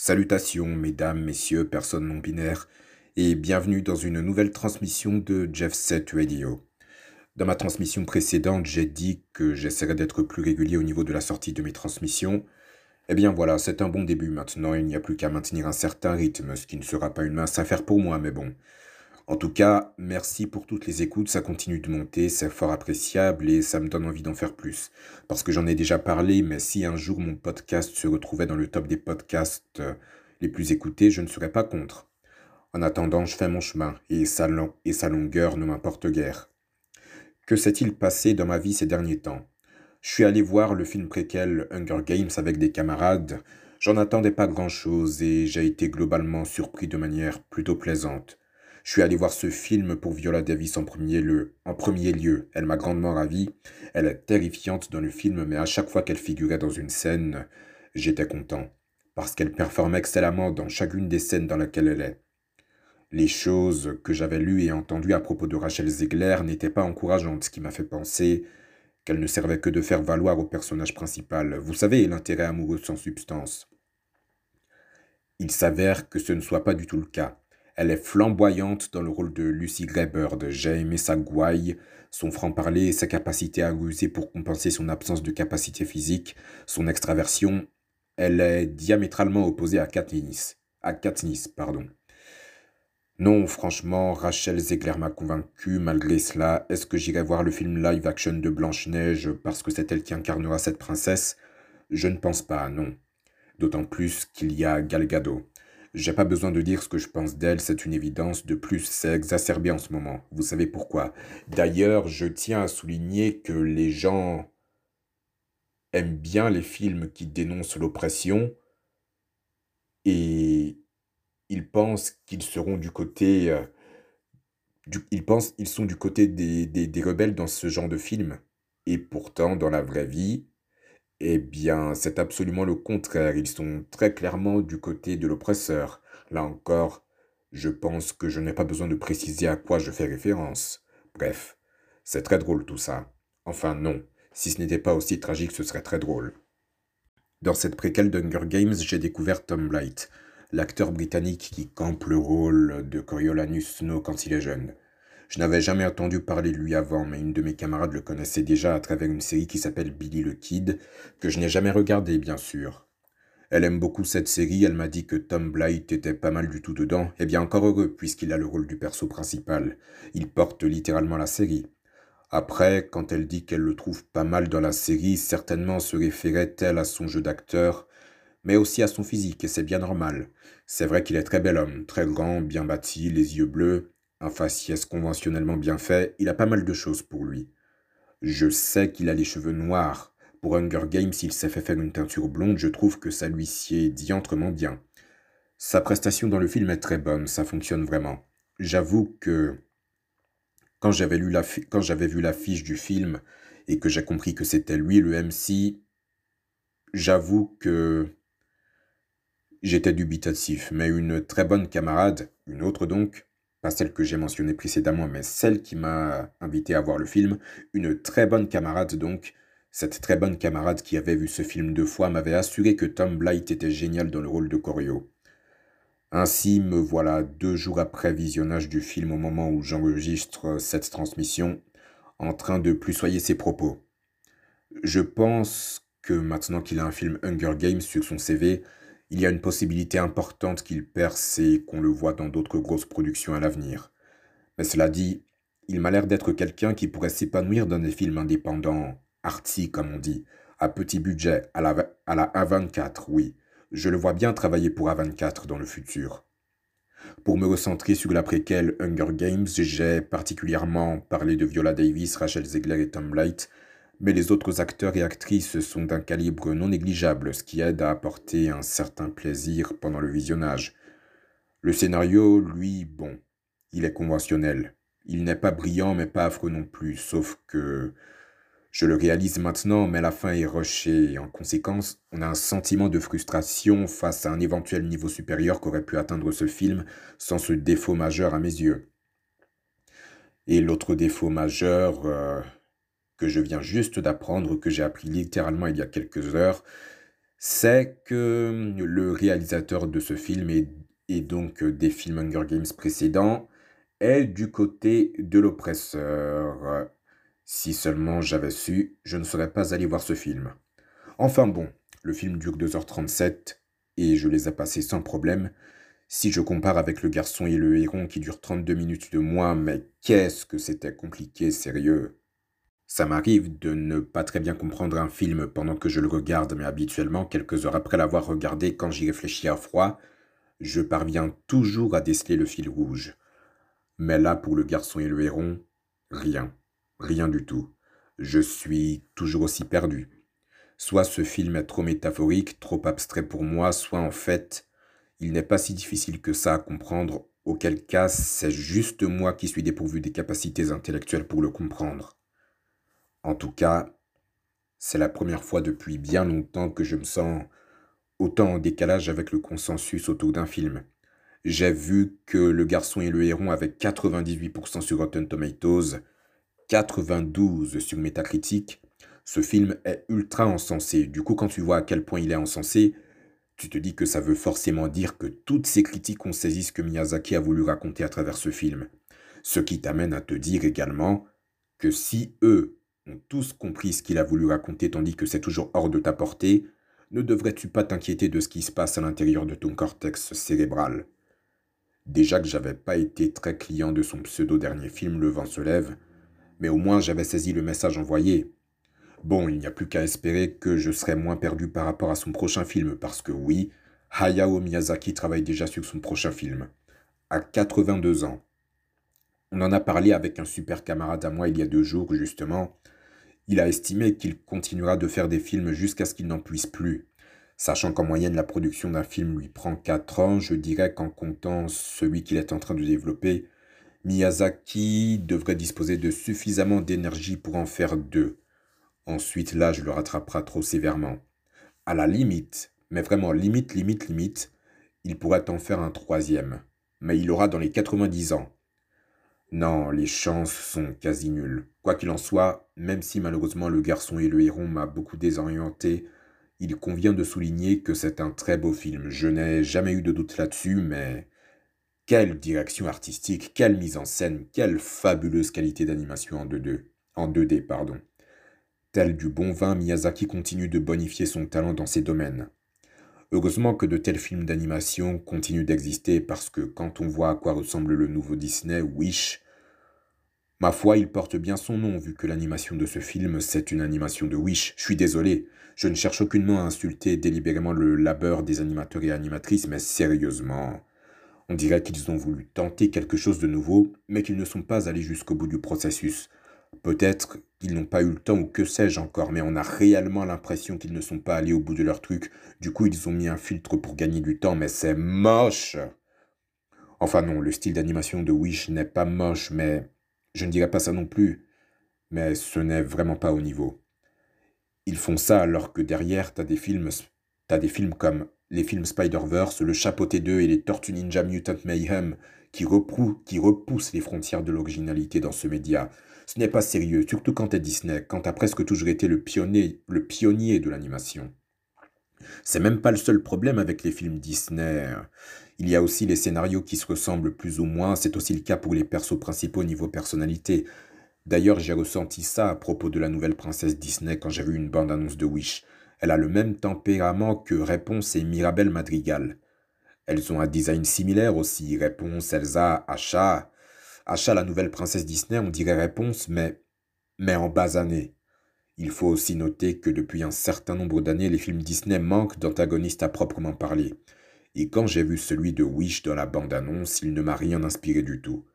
Salutations, mesdames, messieurs, personnes non binaires, et bienvenue dans une nouvelle transmission de Jeff Set Radio. Dans ma transmission précédente, j'ai dit que j'essaierais d'être plus régulier au niveau de la sortie de mes transmissions. Eh bien voilà, c'est un bon début maintenant, il n'y a plus qu'à maintenir un certain rythme, ce qui ne sera pas une mince affaire pour moi, mais bon. En tout cas, merci pour toutes les écoutes, ça continue de monter, c'est fort appréciable et ça me donne envie d'en faire plus. Parce que j'en ai déjà parlé, mais si un jour mon podcast se retrouvait dans le top des podcasts euh, les plus écoutés, je ne serais pas contre. En attendant, je fais mon chemin et sa, et sa longueur ne m'importe guère. Que s'est-il passé dans ma vie ces derniers temps? Je suis allé voir le film préquel Hunger Games avec des camarades. J'en attendais pas grand-chose et j'ai été globalement surpris de manière plutôt plaisante. Je suis allé voir ce film pour Viola Davis en premier lieu. En premier lieu, elle m'a grandement ravi. Elle est terrifiante dans le film, mais à chaque fois qu'elle figurait dans une scène, j'étais content. Parce qu'elle performe excellemment dans chacune des scènes dans laquelle elle est. Les choses que j'avais lues et entendues à propos de Rachel Zegler n'étaient pas encourageantes, ce qui m'a fait penser qu'elle ne servait que de faire valoir au personnage principal. Vous savez, l'intérêt amoureux sans substance. Il s'avère que ce ne soit pas du tout le cas. Elle est flamboyante dans le rôle de Lucy Greybird. J'ai aimé sa gouaille, son franc-parler et sa capacité à ruser pour compenser son absence de capacité physique, son extraversion. Elle est diamétralement opposée à Katniss. À Katniss, pardon. Non, franchement, Rachel Zegler m'a convaincu. Malgré cela, est-ce que j'irai voir le film live action de Blanche-Neige parce que c'est elle qui incarnera cette princesse? Je ne pense pas, non. D'autant plus qu'il y a Gal Gadot. J'ai pas besoin de dire ce que je pense d'elle, c'est une évidence. De plus, c'est exacerbé en ce moment. Vous savez pourquoi. D'ailleurs, je tiens à souligner que les gens aiment bien les films qui dénoncent l'oppression et ils pensent qu'ils seront du côté. Euh, ils pensent sont du côté des, des rebelles dans ce genre de film. Et pourtant, dans la vraie vie, eh bien, c'est absolument le contraire. Ils sont très clairement du côté de l'oppresseur. Là encore, je pense que je n'ai pas besoin de préciser à quoi je fais référence. Bref, c'est très drôle tout ça. Enfin non, si ce n'était pas aussi tragique, ce serait très drôle. Dans cette préquelle d'Hunger Games, j'ai découvert Tom Blight, l'acteur britannique qui campe le rôle de Coriolanus Snow quand il est jeune. Je n'avais jamais entendu parler de lui avant, mais une de mes camarades le connaissait déjà à travers une série qui s'appelle Billy le Kid, que je n'ai jamais regardée, bien sûr. Elle aime beaucoup cette série, elle m'a dit que Tom Blight était pas mal du tout dedans, et bien encore heureux, puisqu'il a le rôle du perso principal. Il porte littéralement la série. Après, quand elle dit qu'elle le trouve pas mal dans la série, certainement se référait-elle à son jeu d'acteur, mais aussi à son physique, et c'est bien normal. C'est vrai qu'il est très bel homme, très grand, bien bâti, les yeux bleus, un faciès conventionnellement bien fait, il a pas mal de choses pour lui. Je sais qu'il a les cheveux noirs. Pour Hunger Games, s'il s'est fait faire une teinture blonde, je trouve que ça lui sied diantrement bien. Sa prestation dans le film est très bonne, ça fonctionne vraiment. J'avoue que quand j'avais, vu l'affiche du film et que j'ai compris que c'était lui le MC, j'avoue que j'étais dubitatif, mais une très bonne camarade, une autre donc, celle que j'ai mentionnée précédemment, mais celle qui m'a invité à voir le film, une très bonne camarade donc. Cette très bonne camarade qui avait vu ce film deux fois m'avait assuré que Tom Blight était génial dans le rôle de Corio. Ainsi me voilà deux jours après visionnage du film au moment où j'enregistre cette transmission, en train de plus soyer ses propos. Je pense que maintenant qu'il a un film Hunger Games sur son CV, il y a une possibilité importante qu'il perce et qu'on le voit dans d'autres grosses productions à l'avenir. Mais cela dit, il m'a l'air d'être quelqu'un qui pourrait s'épanouir dans des films indépendants, arty comme on dit, à petit budget, à la, à la A24, oui. Je le vois bien travailler pour A24 dans le futur. Pour me recentrer sur la préquelle Hunger Games, j'ai particulièrement parlé de Viola Davis, Rachel Zegler et Tom Light, mais les autres acteurs et actrices sont d'un calibre non négligeable, ce qui aide à apporter un certain plaisir pendant le visionnage. Le scénario, lui, bon, il est conventionnel. Il n'est pas brillant, mais pas affreux non plus, sauf que je le réalise maintenant, mais la fin est rushée, en conséquence, on a un sentiment de frustration face à un éventuel niveau supérieur qu'aurait pu atteindre ce film sans ce défaut majeur à mes yeux. Et l'autre défaut majeur, euh, que je viens juste d'apprendre, que j'ai appris littéralement il y a quelques heures, c'est que le réalisateur de ce film et, donc des films Hunger Games précédents est du côté de l'oppresseur. Si seulement j'avais su, je ne serais pas allé voir ce film. Enfin bon, le film dure 2h37 et je les ai passés sans problème. Si je compare avec Le Garçon et le Héron qui dure 32 minutes de moins, mais qu'est-ce que c'était compliqué, sérieux? Ça m'arrive de ne pas très bien comprendre un film pendant que je le regarde, mais habituellement, quelques heures après l'avoir regardé, quand j'y réfléchis à froid, je parviens toujours à déceler le fil rouge. Mais là, pour le garçon et le héron, rien, rien du tout. Je suis toujours aussi perdu. Soit ce film est trop métaphorique, trop abstrait pour moi, soit en fait, il n'est pas si difficile que ça à comprendre, auquel cas c'est juste moi qui suis dépourvu des capacités intellectuelles pour le comprendre. En tout cas, c'est la première fois depuis bien longtemps que je me sens autant en décalage avec le consensus autour d'un film. J'ai vu que Le Garçon et le Héron avaient 98% sur Rotten Tomatoes, 92 sur Metacritic, ce film est ultra encensé. Du coup, quand tu vois à quel point il est encensé, tu te dis que ça veut forcément dire que toutes ces critiques ont saisi ce que Miyazaki a voulu raconter à travers ce film. Ce qui t'amène à te dire également que si eux ont tous compris ce qu'il a voulu raconter tandis que c'est toujours hors de ta portée, ne devrais-tu pas t'inquiéter de ce qui se passe à l'intérieur de ton cortex cérébral? Déjà que j'avais pas été très client de son pseudo dernier film Le vent se lève, mais au moins j'avais saisi le message envoyé. Bon, il n'y a plus qu'à espérer que je serai moins perdu par rapport à son prochain film, parce que oui, Hayao Miyazaki travaille déjà sur son prochain film, à 82 ans. On en a parlé avec un super camarade à moi il y a deux jours, justement. Il a estimé qu'il continuera de faire des films jusqu'à ce qu'il n'en puisse plus. Sachant qu'en moyenne la production d'un film lui prend 4 ans, je dirais qu'en comptant celui qu'il est en train de développer, Miyazaki devrait disposer de suffisamment d'énergie pour en faire deux. Ensuite, là, je le rattrapera trop sévèrement. À la limite, mais vraiment limite, limite, limite, il pourrait en faire un troisième. Mais il aura dans les 90 ans. Non, les chances sont quasi nulles. Quoi qu'il en soit, même si malheureusement le garçon et le héron m'a beaucoup désorienté, il convient de souligner que c'est un très beau film. Je n'ai jamais eu de doute là-dessus, mais quelle direction artistique, quelle mise en scène, quelle fabuleuse qualité d'animation en 2D. En 2D, pardon. Tel du bon vin, Miyazaki continue de bonifier son talent dans ces domaines. Heureusement que de tels films d'animation continuent d'exister parce que quand on voit à quoi ressemble le nouveau Disney, Wish, ma foi, il porte bien son nom vu que l'animation de ce film, c'est une animation de Wish. Je suis désolé, je ne cherche aucunement à insulter délibérément le labeur des animateurs et animatrices, mais sérieusement, on dirait qu'ils ont voulu tenter quelque chose de nouveau, mais qu'ils ne sont pas allés jusqu'au bout du processus. Peut-être qu'ils n'ont pas eu le temps ou que sais-je encore, mais on a réellement l'impression qu'ils ne sont pas allés au bout de leur truc. Du coup, ils ont mis un filtre pour gagner du temps, mais c'est moche. Enfin non, le style d'animation de Wish n'est pas moche, mais je ne dirais pas ça non plus. Mais ce n'est vraiment pas au niveau. Ils font ça alors que derrière, t'as des films, t'as des films comme les films Spider-Verse, Le Chapeauté 2 et les Tortues Ninja Mutant Mayhem qui, qui repoussent les frontières de l'originalité dans ce média. Ce n'est pas sérieux, surtout quand t'es Disney, quand t'as presque toujours été le pionnier, le pionnier de l'animation. C'est même pas le seul problème avec les films Disney. Il y a aussi les scénarios qui se ressemblent plus ou moins, c'est aussi le cas pour les persos principaux niveau personnalité. D'ailleurs, j'ai ressenti ça à propos de la nouvelle princesse Disney quand j'ai vu une bande-annonce de Wish. Elle a le même tempérament que Réponse et Mirabelle Madrigal. Elles ont un design similaire aussi, Réponse, Elsa, Asha. Achat la nouvelle princesse Disney, on dirait réponse, mais, mais en bas année. Il faut aussi noter que depuis un certain nombre d'années, les films Disney manquent d'antagonistes à proprement parler. Et quand j'ai vu celui de Wish dans la bande-annonce, il ne m'a rien inspiré du tout.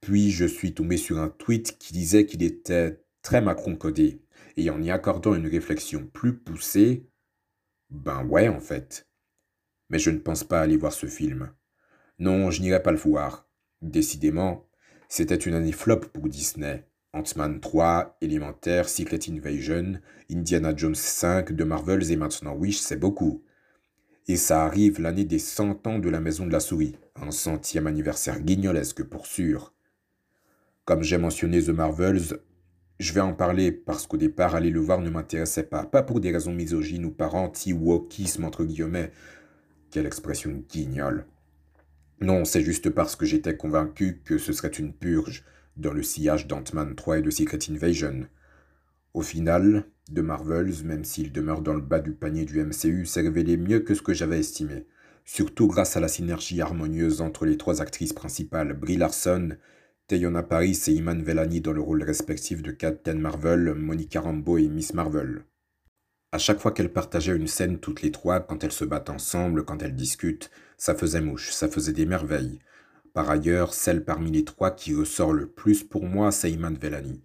Puis je suis tombé sur un tweet qui disait qu'il était très Macron-codé, et en y accordant une réflexion plus poussée, ben ouais en fait. Mais je ne pense pas aller voir ce film. Non, je n'irai pas le voir. Décidément, c'était une année flop pour Disney. Ant-Man 3, Élémentaire, Secret Invasion, Indiana Jones 5, The Marvels et maintenant Wish, c'est beaucoup. Et ça arrive l'année des 100 ans de la Maison de la Souris, un centième anniversaire guignolesque pour sûr. Comme j'ai mentionné The Marvels, Je vais en parler parce qu'au départ, aller le voir ne m'intéressait pas. Pas pour des raisons misogynes ou par anti-wokisme, entre guillemets. Quelle expression guignole. Non, c'est juste parce que j'étais convaincu que ce serait une purge dans le sillage d'Ant-Man 3 et de Secret Invasion. Au final, de Marvels, même s'il demeure dans le bas du panier du MCU, s'est révélé mieux que ce que j'avais estimé, surtout grâce à la synergie harmonieuse entre les trois actrices principales, Brie Larson, Teyona Paris et Iman Vellani dans le rôle respectif de Captain Marvel, Monica Rambeau et Miss Marvel. À chaque fois qu'elles partageaient une scène toutes les trois, quand elles se battent ensemble, quand elles discutent, ça faisait mouche, ça faisait des merveilles. Par ailleurs, celle parmi les trois qui ressort le plus pour moi, c'est Iman Vellani.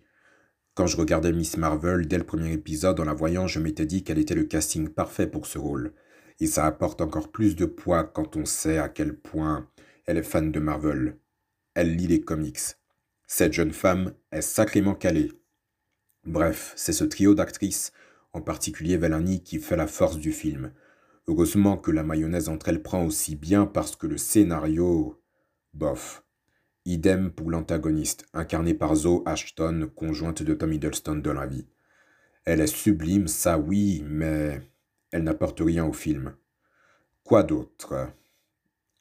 Quand je regardais Miss Marvel dès le premier épisode en la voyant, je m'étais dit qu'elle était le casting parfait pour ce rôle. Et ça apporte encore plus de poids quand on sait à quel point elle est fan de Marvel. Elle lit les comics. Cette jeune femme est sacrément calée. Bref, c'est ce trio d'actrices, en particulier Vellani, qui fait la force du film. Heureusement que la mayonnaise entre elles prend aussi bien parce que le scénario... bof. Idem pour l'antagoniste, incarnée par Zoe Ashton, conjointe de Tom Hiddleston de la vie. Elle est sublime, ça oui, mais elle n'apporte rien au film. Quoi d'autre?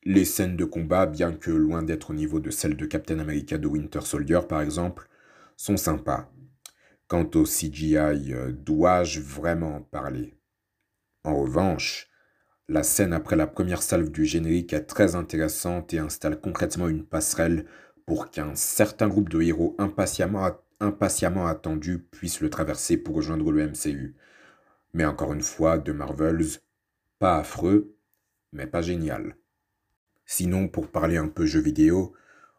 Les scènes de combat, bien que loin d'être au niveau de celles de Captain America de Winter Soldier par exemple, sont sympas. Quant au CGI, euh, dois-je vraiment parler? En revanche, la scène après la première salve du générique est très intéressante et installe concrètement une passerelle pour qu'un certain groupe de héros impatiemment, attendus puisse le traverser pour rejoindre le MCU. Mais encore une fois, de Marvels, pas affreux, mais pas génial. Sinon, pour parler un peu jeux vidéo,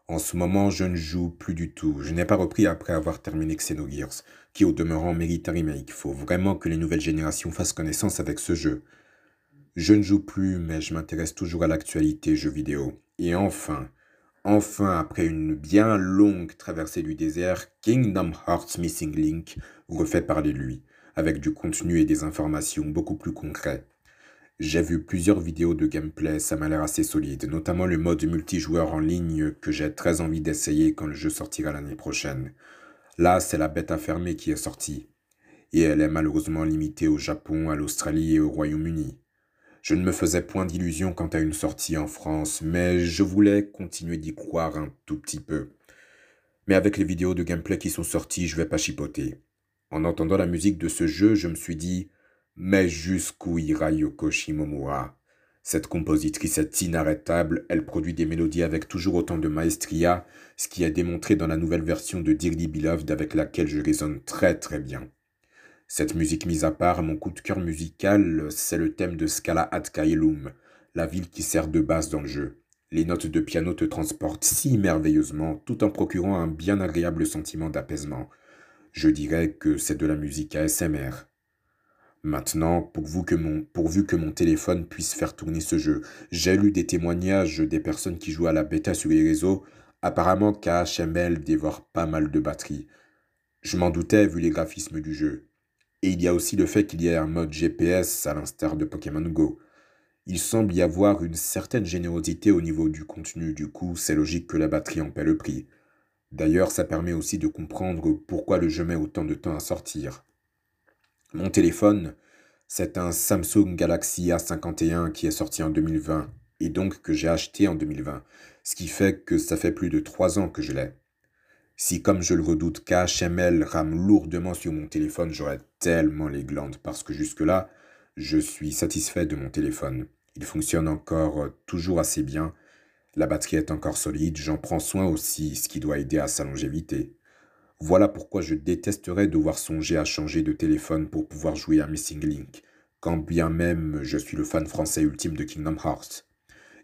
en ce moment, je ne joue plus du tout. Je n'ai pas repris après avoir terminé Xenogears, qui au demeurant mérite un remake. Faut vraiment que les nouvelles générations fassent connaissance avec ce jeu. Je ne joue plus, mais je m'intéresse toujours à l'actualité jeux vidéo. Et enfin, enfin, après une bien longue traversée du désert, Kingdom Hearts Missing Link refait parler lui, avec du contenu et des informations beaucoup plus concrets. J'ai vu plusieurs vidéos de gameplay, ça m'a l'air assez solide, notamment le mode multijoueur en ligne que j'ai très envie d'essayer quand le jeu sortira l'année prochaine. Là, c'est la bêta fermée qui est sortie, et elle est malheureusement limitée au Japon, à l'Australie et au Royaume-Uni. Je ne me faisais point d'illusions quant à une sortie en France, mais je voulais continuer d'y croire un tout petit peu. Mais avec les vidéos de gameplay qui sont sorties, je vais pas chipoter. En entendant la musique de ce jeu, je me suis dit Mais jusqu'où ira Yoko Shimomura? Cette compositrice est inarrêtable, elle produit des mélodies avec toujours autant de maestria, ce qui est démontré dans la nouvelle version de Dearly Beloved avec laquelle je résonne très très bien. Cette musique mise à part, mon coup de cœur musical, c'est le thème de Scala ad Caelum, la ville qui sert de base dans le jeu. Les notes de piano te transportent si merveilleusement, tout en procurant un bien agréable sentiment d'apaisement. Je dirais que c'est de la musique ASMR. Maintenant, pourvu que, mon, téléphone puisse faire tourner ce jeu, j'ai lu des témoignages des personnes qui jouent à la bêta sur les réseaux. Apparemment, KHML dévore pas mal de batterie. Je m'en doutais vu les graphismes du jeu. Et il y a aussi le fait qu'il y ait un mode GPS à l'instar de Pokémon Go. Il semble y avoir une certaine générosité au niveau du contenu, du coup c'est logique que la batterie en paie le prix. D'ailleurs ça permet aussi de comprendre pourquoi le jeu met autant de temps à sortir. Mon téléphone, c'est un Samsung Galaxy A51 qui est sorti en 2020 et donc que j'ai acheté en 2020, ce qui fait que ça fait plus de 3 ans que je l'ai. Si, comme je le redoute, KHML rame lourdement sur mon téléphone, j'aurais tellement les glandes parce que jusque-là, je suis satisfait de mon téléphone. Il fonctionne encore euh, toujours assez bien. La batterie est encore solide, j'en prends soin aussi, ce qui doit aider à sa longévité. Voilà pourquoi je détesterais devoir songer à changer de téléphone pour pouvoir jouer à Missing Link, quand bien même je suis le fan français ultime de Kingdom Hearts.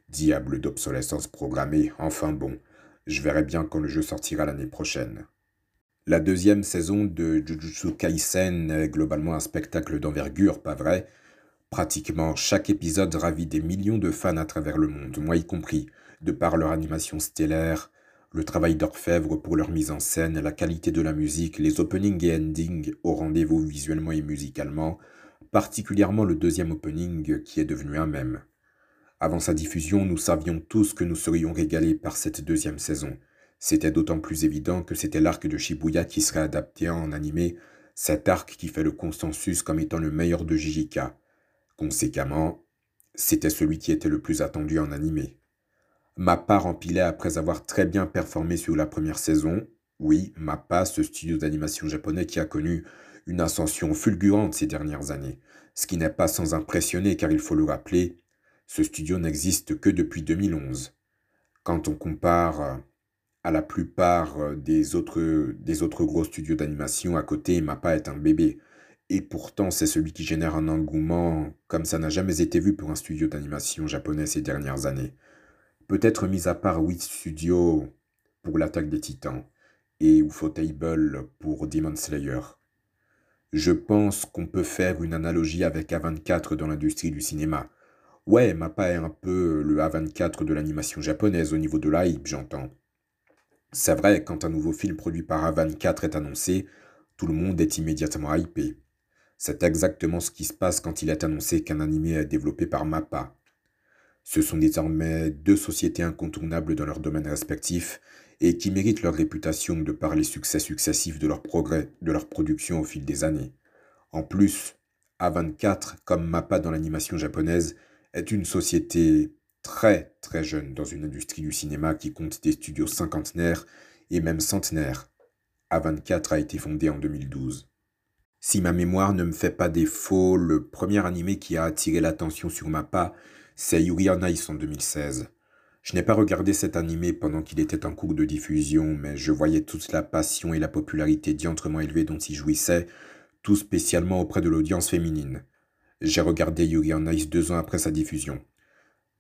Diable d'obsolescence programmée, enfin bon, je verrai bien quand le jeu sortira l'année prochaine. La deuxième saison de Jujutsu Kaisen est globalement un spectacle d'envergure, pas vrai? Pratiquement chaque épisode ravit des millions de fans à travers le monde, moi y compris, de par leur animation stellaire, le travail d'orfèvre pour leur mise en scène, la qualité de la musique, les openings et endings au rendez-vous visuellement et musicalement, particulièrement le deuxième opening qui est devenu un même. Avant sa diffusion, nous savions tous que nous serions régalés par cette deuxième saison. C'était d'autant plus évident que c'était l'arc de Shibuya qui serait adapté en animé, cet arc qui fait le consensus comme étant le meilleur de JJK. Conséquemment, c'était celui qui était le plus attendu en animé. Mappa rempilait après avoir très bien performé sur la première saison. Oui, Mappa, ce studio d'animation japonais qui a connu une ascension fulgurante ces dernières années, ce qui n'est pas sans impressionner car il faut le rappeler, ce studio n'existe que depuis 2011. Quand on compare à la plupart des autres, des autres gros studios d'animation à côté, Mappa est un bébé. Et pourtant, c'est celui qui génère un engouement comme ça n'a jamais été vu pour un studio d'animation japonais ces dernières années. Peut-être mis à part Wit Studio pour l'attaque des titans et Ufotable pour Demon Slayer. Je pense qu'on peut faire une analogie avec A24 dans l'industrie du cinéma. Ouais, Mappa est un peu le A24 de l'animation japonaise au niveau de la hype, j'entends. C'est vrai, quand un nouveau film produit par A24 est annoncé, tout le monde est immédiatement hypé. C'est exactement ce qui se passe quand il est annoncé qu'un animé est développé par MAPPA. Ce sont désormais deux sociétés incontournables dans leurs domaines respectifs et qui méritent leur réputation de par les succès successifs de leur progrès, de leur production au fil des années. En plus, A24, comme MAPPA dans l'animation japonaise, est une société très très jeune dans une industrie du cinéma qui compte des studios cinquantenaires et même centenaires. A24 a été fondé en 2012. Si ma mémoire ne me fait pas défaut, le premier animé qui a attiré l'attention sur Mappa, c'est Yuri on Ice en 2016. Je n'ai pas regardé cet animé pendant qu'il était en cours de diffusion, mais je voyais toute la passion et la popularité diantrement élevée dont il jouissait, tout spécialement auprès de l'audience féminine. J'ai regardé Yuri on Ice deux ans après sa diffusion.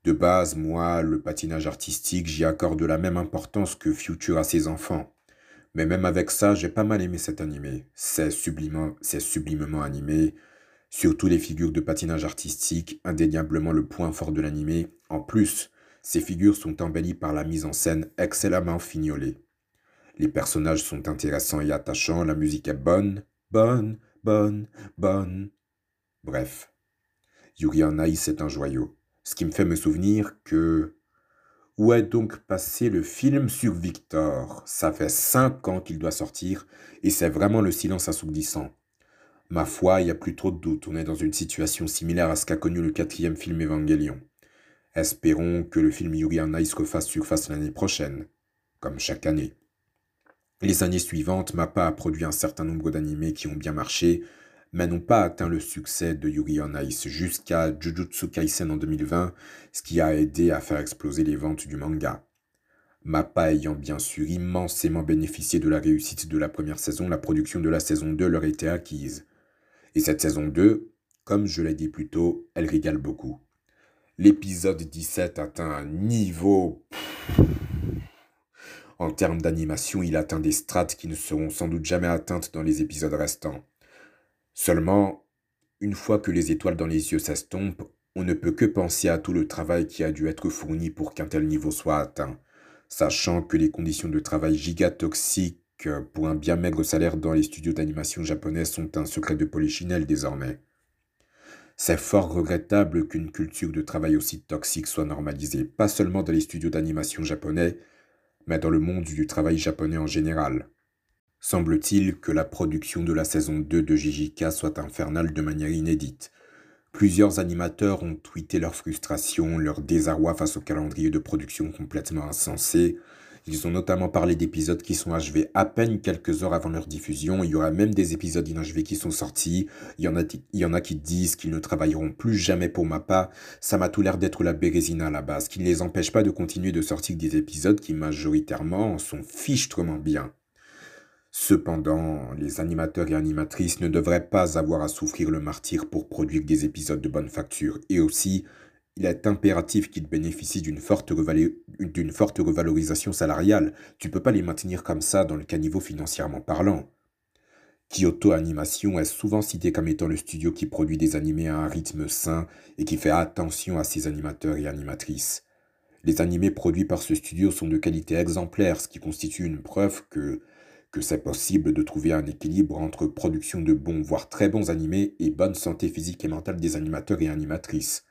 De base, moi, le patinage artistique, j'y accorde la même importance que Future à ses enfants. Mais même avec ça, j'ai pas mal aimé cet animé. C'est sublimement, sublimement animé. Surtout les figures de patinage artistique, indéniablement le point fort de l'animé. En plus, ces figures sont embellies par la mise en scène excellemment fignolée. Les personnages sont intéressants et attachants, la musique est bonne, bonne, bonne, bonne. Bref, Yuri Ice est un joyau. Ce qui me fait me souvenir que où est donc passé le film sur Victor? Ça fait cinq ans qu'il doit sortir et c'est vraiment le silence assourdissant. Ma foi, il n'y a plus trop de doute, on est dans une situation similaire à ce qu'a connu le quatrième film Evangelion. Espérons que le film Yuri on Ice refasse surface l'année prochaine, comme chaque année. Les années suivantes, Mappa a produit un certain nombre d'animés qui ont bien marché, mais n'ont pas atteint le succès de Yuri on Ice jusqu'à Jujutsu Kaisen en 2020, ce qui a aidé à faire exploser les ventes du manga. Mappa ayant bien sûr immensément bénéficié de la réussite de la première saison, la production de la saison 2 leur était acquise. Et cette saison 2, comme je l'ai dit plus tôt, elle régale beaucoup. L'épisode 17 atteint un niveau... En termes d'animation, il atteint des strates qui ne seront sans doute jamais atteintes dans les épisodes restants. Seulement, une fois que les étoiles dans les yeux s'estompent, on ne peut que penser à tout le travail qui a dû être fourni pour qu'un tel niveau soit atteint, sachant que les conditions de travail gigatoxiques pour un bien maigre salaire dans les studios d'animation japonais sont un secret de polichinelle désormais. C'est fort regrettable qu'une culture de travail aussi toxique soit normalisée, pas seulement dans les studios d'animation japonais, mais dans le monde du travail japonais en général. Semble-t-il que la production de la saison 2 de JJK soit infernale de manière inédite. Plusieurs animateurs ont tweeté leur frustration, leur désarroi face au calendrier de production complètement insensé. Ils ont notamment parlé d'épisodes qui sont achevés à peine quelques heures avant leur diffusion. Il y aura même des épisodes inachevés qui sont sortis. Il y en a, qui disent qu'ils ne travailleront plus jamais pour Mappa. Ça m'a tout l'air d'être la bérésina à la base, qui ne les empêche pas de continuer de sortir des épisodes qui majoritairement sont fichtrement bien. Cependant, les animateurs et animatrices ne devraient pas avoir à souffrir le martyr pour produire des épisodes de bonne facture. Et aussi, il est impératif qu'ils bénéficient d'une forte, revalorisation salariale. Tu peux pas les maintenir comme ça dans le caniveau financièrement parlant. Kyoto Animation est souvent cité comme étant le studio qui produit des animés à un rythme sain et qui fait attention à ses animateurs et animatrices. Les animés produits par ce studio sont de qualité exemplaire, ce qui constitue une preuve que que c'est possible de trouver un équilibre entre production de bons, voire très bons animés et bonne santé physique et mentale des animateurs et animatrices.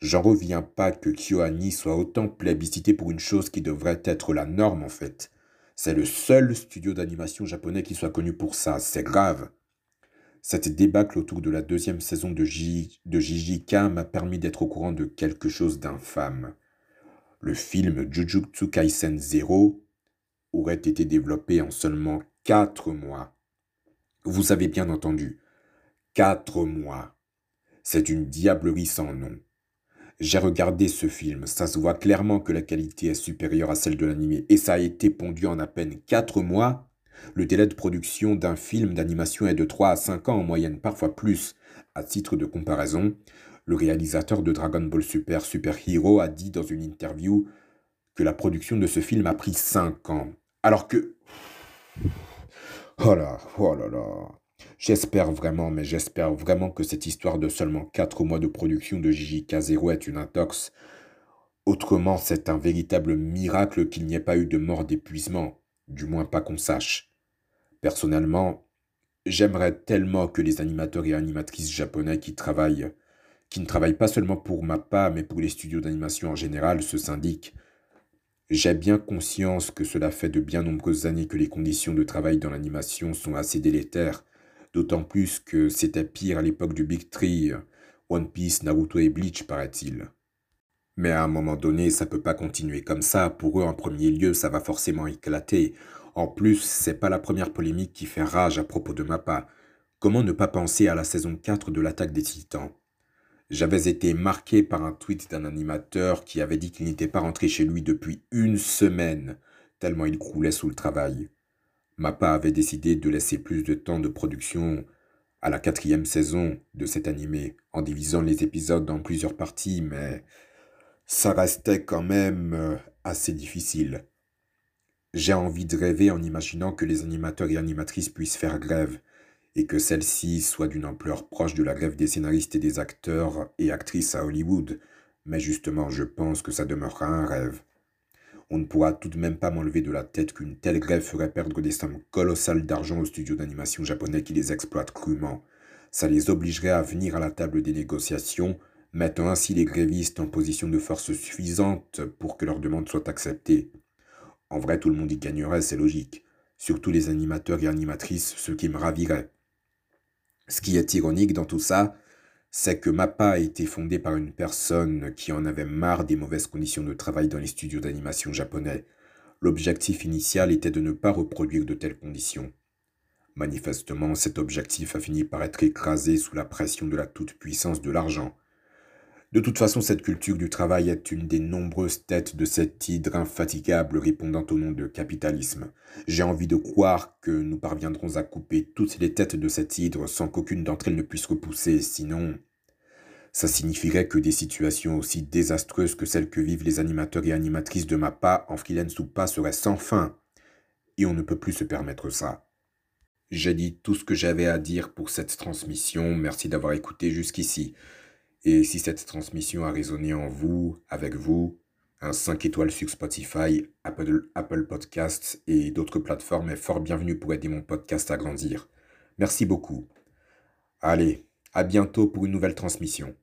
J'en reviens pas que KyoAni soit autant plébiscité pour une chose qui devrait être la norme en fait. C'est le seul studio d'animation japonais qui soit connu pour ça. C'est grave. Cette débâcle autour de la deuxième saison de, J de JJK m'a permis d'être au courant de quelque chose d'infâme. Le film Jujutsu Kaisen Zero aurait été développé en seulement 4 mois. Vous avez bien entendu, 4 mois. C'est une diablerie sans nom. J'ai regardé ce film, ça se voit clairement que la qualité est supérieure à celle de l'animé, et ça a été pondu en à peine 4 mois. Le délai de production d'un film d'animation est de 3 à 5 ans en moyenne, parfois plus. À titre de comparaison, le réalisateur de Dragon Ball Super Super Hero a dit dans une interview que la production de ce film a pris 5 ans. Alors que... Oh là, oh là là. J'espère vraiment, mais j'espère vraiment que cette histoire de seulement 4 mois de production de JJK0 est une intox. Autrement, c'est un véritable miracle qu'il n'y ait pas eu de mort d'épuisement, du moins pas qu'on sache. Personnellement, j'aimerais tellement que les animateurs et animatrices japonais qui travaillent, qui ne travaillent pas seulement pour MAPPA, mais pour les studios d'animation en général, se syndiquent. J'ai bien conscience que cela fait de bien nombreuses années que les conditions de travail dans l'animation sont assez délétères D'autant plus que c'était pire à l'époque du Big Tree, One Piece, Naruto et Bleach, paraît-il. Mais à un moment donné, ça peut pas continuer comme ça. Pour eux, en premier lieu, ça va forcément éclater. En plus, c'est pas la première polémique qui fait rage à propos de Mappa. Comment ne pas penser à la saison 4 de l'attaque des titans? J'avais été marqué par un tweet d'un animateur qui avait dit qu'il n'était pas rentré chez lui depuis une semaine, tellement il croulait sous le travail. Mappa avait décidé de laisser plus de temps de production à la quatrième saison de cet animé, en divisant les épisodes en plusieurs parties, mais ça restait quand même euh, assez difficile. J'ai envie de rêver en imaginant que les animateurs et animatrices puissent faire grève, et que celle-ci soit d'une ampleur proche de la grève des scénaristes et des acteurs et actrices à Hollywood, mais justement je pense que ça demeurera un rêve. On ne pourra tout de même pas m'enlever de la tête qu'une telle grève ferait perdre des sommes colossales d'argent aux studios d'animation japonais qui les exploitent crûment. Ça les obligerait à venir à la table des négociations, mettant ainsi les grévistes en position de force suffisante pour que leur demande soit acceptée. En vrai, tout le monde y gagnerait, c'est logique. Surtout les animateurs et animatrices, ce qui me ravirait. Ce qui est ironique dans tout ça, c'est que MAPPA a été fondé par une personne qui en avait marre des mauvaises conditions de travail dans les studios d'animation japonais. L'objectif initial était de ne pas reproduire de telles conditions. Manifestement, cet objectif a fini par être écrasé sous la pression de la toute-puissance de l'argent. De toute façon, cette culture du travail est une des nombreuses têtes de cette hydre infatigable répondant au nom de capitalisme. J'ai envie de croire que nous parviendrons à couper toutes les têtes de cette hydre sans qu'aucune d'entre elles ne puisse repousser, sinon ça signifierait que des situations aussi désastreuses que celles que vivent les animateurs et animatrices de MAPA en freelance ou pas seraient sans fin. Et on ne peut plus se permettre ça. J'ai dit tout ce que j'avais à dire pour cette transmission. Merci d'avoir écouté jusqu'ici. Et si cette transmission a résonné en vous, avec vous, un 5 étoiles sur Spotify, Apple, Apple Podcasts et d'autres plateformes est fort bienvenu pour aider mon podcast à grandir. Merci beaucoup. Allez, à bientôt pour une nouvelle transmission.